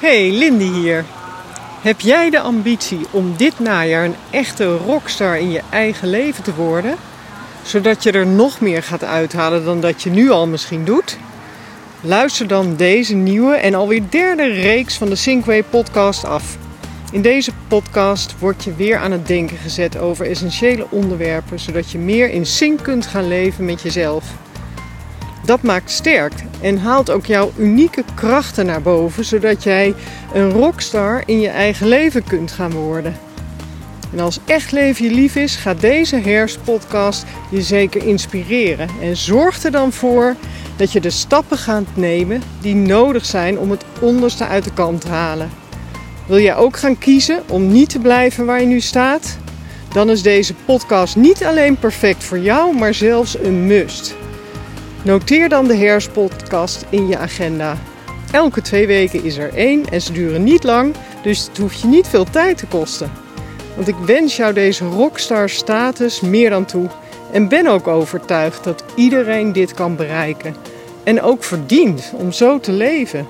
Hey, Lindy hier. Heb jij de ambitie om dit najaar een echte rockstar in je eigen leven te worden? Zodat je er nog meer gaat uithalen dan dat je nu al misschien doet? Luister dan deze nieuwe en alweer derde reeks van de Sinkway podcast af. In deze podcast word je weer aan het denken gezet over essentiële onderwerpen, zodat je meer in sync kunt gaan leven met jezelf. Dat maakt sterk en haalt ook jouw unieke krachten naar boven, zodat jij een rockstar in je eigen leven kunt gaan worden. En als echt leven je lief is, gaat deze herfstpodcast je zeker inspireren. En zorg er dan voor dat je de stappen gaat nemen die nodig zijn om het onderste uit de kant te halen. Wil jij ook gaan kiezen om niet te blijven waar je nu staat? Dan is deze podcast niet alleen perfect voor jou, maar zelfs een must. Noteer dan de herfstpodcast in je agenda. Elke twee weken is er één en ze duren niet lang, dus het hoeft je niet veel tijd te kosten. Want ik wens jou deze rockstar status meer dan toe en ben ook overtuigd dat iedereen dit kan bereiken en ook verdient om zo te leven.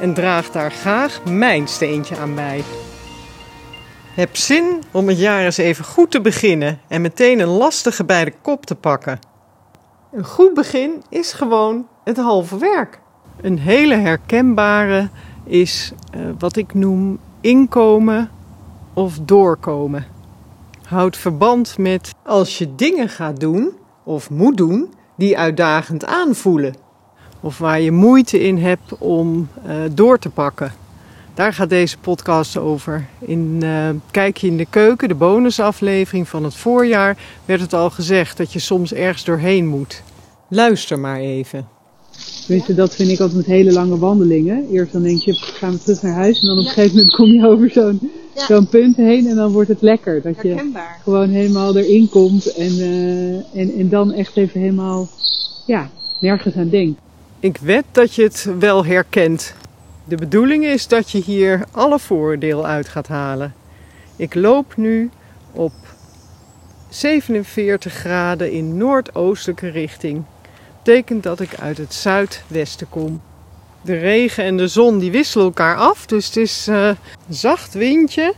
En draag daar graag mijn steentje aan bij. Heb zin om het jaar eens even goed te beginnen en meteen een lastige bij de kop te pakken. Een goed begin is gewoon het halve werk. Een hele herkenbare is uh, wat ik noem inkomen of doorkomen. Houdt verband met als je dingen gaat doen of moet doen die uitdagend aanvoelen. Of waar je moeite in hebt om uh, door te pakken. Daar gaat deze podcast over. In uh, Kijk je in de keuken, de bonusaflevering van het voorjaar, werd het al gezegd dat je soms ergens doorheen moet. Luister maar even. Weet je, dat vind ik altijd met hele lange wandelingen. Eerst dan denk je, gaan we terug naar huis. En dan op een gegeven moment kom je over zo'n ja. zo'n punt heen. En dan wordt het lekker. Dat je gewoon helemaal erin komt. En, uh, en, en dan echt even helemaal, ja, nergens aan denkt. Ik wed dat je het wel herkent. De bedoeling is dat je hier alle voordeel uit gaat halen. Ik loop nu op 47 graden in noordoostelijke richting. Betekent dat ik uit het zuidwesten kom. De regen en de zon die wisselen elkaar af, dus het is een zacht windje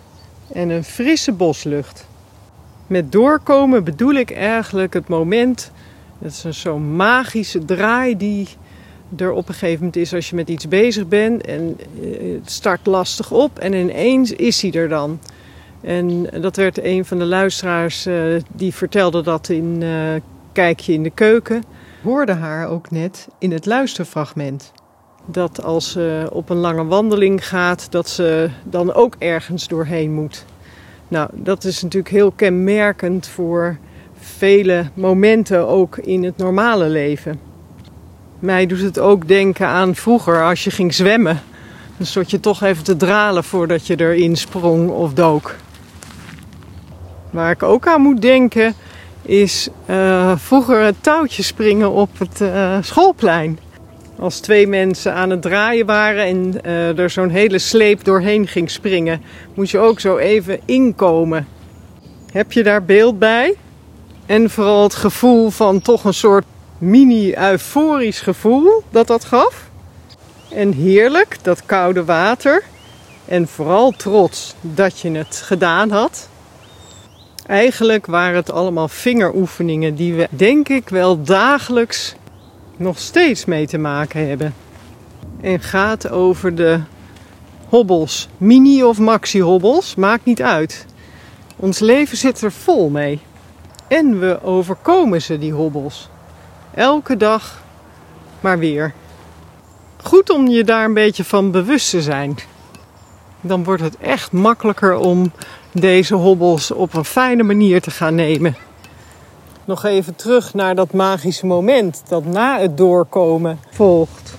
en een frisse boslucht. Met doorkomen bedoel ik eigenlijk het moment, dat is zo'n magische draai die er op een gegeven moment is als je met iets bezig bent en het start lastig op en ineens is hij er dan. En dat werd een van de luisteraars uh, die vertelde dat in uh, Kijkje in de keuken. Hoorde haar ook net in het luisterfragment. Dat als ze op een lange wandeling gaat, dat ze dan ook ergens doorheen moet. Nou, dat is natuurlijk heel kenmerkend voor vele momenten ook in het normale leven. Mij doet het ook denken aan vroeger als je ging zwemmen. Dan stond je toch even te dralen voordat je erin sprong of dook. Waar ik ook aan moet denken is uh, vroeger het touwtje springen op het uh, schoolplein. Als twee mensen aan het draaien waren en uh, er zo'n hele sleep doorheen ging springen, moet je ook zo even inkomen. Heb je daar beeld bij? En vooral het gevoel van toch een soort mini-euforisch gevoel dat dat gaf. En heerlijk, dat koude water. En vooral trots dat je het gedaan had. Eigenlijk waren het allemaal vingeroefeningen die we denk ik wel dagelijks nog steeds mee te maken hebben. En gaat over de hobbels, mini of maxi hobbels, maakt niet uit. Ons leven zit er vol mee. En we overkomen ze, die hobbels. Elke dag maar weer. Goed om je daar een beetje van bewust te zijn. Dan wordt het echt makkelijker om deze hobbels op een fijne manier te gaan nemen. Nog even terug naar dat magische moment dat na het doorkomen volgt.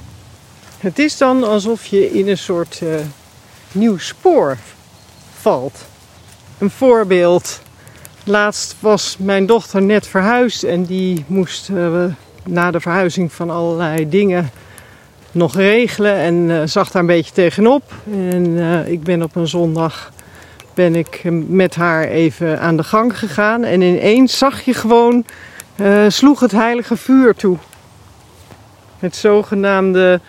Het is dan alsof je in een soort uh, nieuw spoor valt. Een voorbeeld. Laatst was mijn dochter net verhuisd en die moest uh, na de verhuizing van allerlei dingen nog regelen en uh, zag daar een beetje tegenop. En ik ben op een zondag ben ik met haar even aan de gang gegaan. En ineens zag je gewoon, sloeg het heilige vuur toe. Het zogenaamde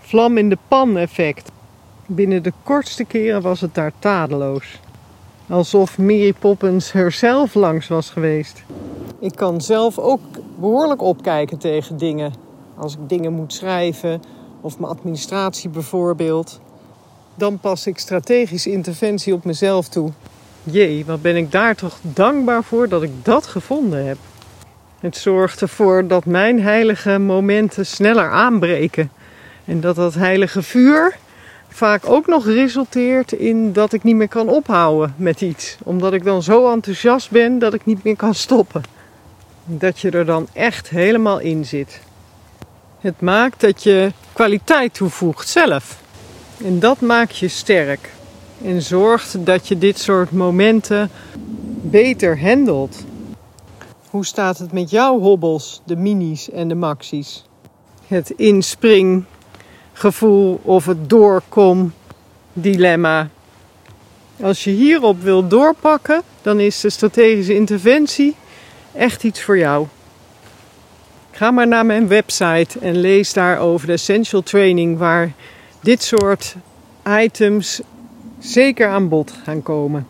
vlam in de pan effect. Binnen de kortste keren was het daar tadeloos. Alsof Mary Poppins er zelf langs was geweest. Ik kan zelf ook behoorlijk opkijken tegen dingen. Als ik dingen moet schrijven of mijn administratie bijvoorbeeld. Dan pas ik strategische interventie op mezelf toe. Jee, wat ben ik daar toch dankbaar voor dat ik dat gevonden heb. Het zorgt ervoor dat mijn heilige momenten sneller aanbreken. En dat dat heilige vuur vaak ook nog resulteert in dat ik niet meer kan ophouden met iets. Omdat ik dan zo enthousiast ben dat ik niet meer kan stoppen. Dat je er dan echt helemaal in zit. Het maakt dat je kwaliteit toevoegt zelf. En dat maakt je sterk. En zorgt dat je dit soort momenten beter handelt. Hoe staat het met jouw hobbels, de minis en de maxies? Het inspringgevoel of het doorkom dilemma. Als je hierop wil doorpakken, dan is de strategische interventie echt iets voor jou. Ga maar naar mijn website en lees daar over de Essential Training, waar dit soort items zeker aan bod gaan komen.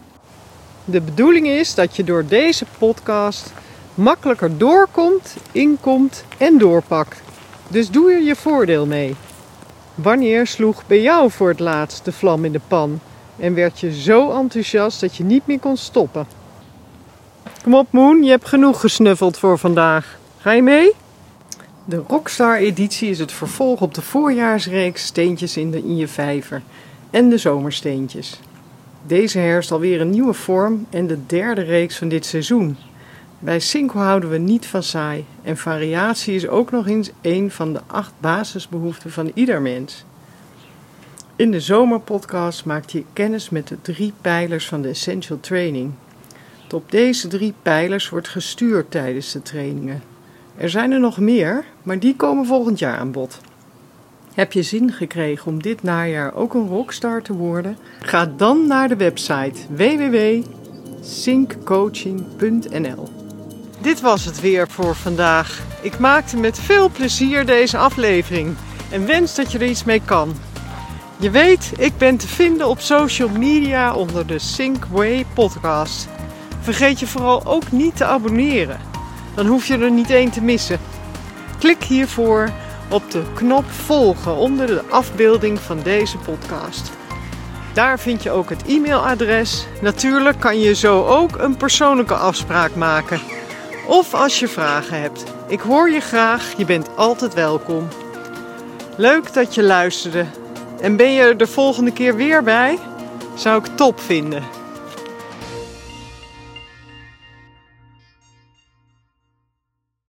De bedoeling is dat je door deze podcast makkelijker doorkomt, inkomt en doorpakt. Dus doe er je voordeel mee. Wanneer sloeg bij jou voor het laatst de vlam in de pan en werd je zo enthousiast dat je niet meer kon stoppen? Kom op Moon, je hebt genoeg gesnuffeld voor vandaag. Ga je mee? De Rockstar editie is het vervolg op de voorjaarsreeks Steentjes in, de, in je vijver en de zomersteentjes. Deze herfst alweer een nieuwe vorm en de derde reeks van dit seizoen. Bij Synco houden we niet van saai en variatie is ook nog eens een van de acht basisbehoeften van ieder mens. In de zomerpodcast maakt je kennis met de drie pijlers van de Essential Training. Op deze drie pijlers wordt gestuurd tijdens de trainingen. Er zijn er nog meer, maar die komen volgend jaar aan bod. Heb je zin gekregen om dit najaar ook een rockstar te worden? Ga dan naar de website www.synccoaching.nl. Dit was het weer voor vandaag. Ik maakte met veel plezier deze aflevering en wens dat je er iets mee kan. Je weet, ik ben te vinden op social media onder de Sync podcast. Vergeet je vooral ook niet te abonneren. Dan hoef je er niet één te missen. Klik hiervoor op de knop volgen onder de afbeelding van deze podcast. Daar vind je ook het e-mailadres. Natuurlijk kan je zo ook een persoonlijke afspraak maken. Of als je vragen hebt. Ik hoor je graag, je bent altijd welkom. Leuk dat je luisterde. En ben je er de volgende keer weer bij? Zou ik top vinden.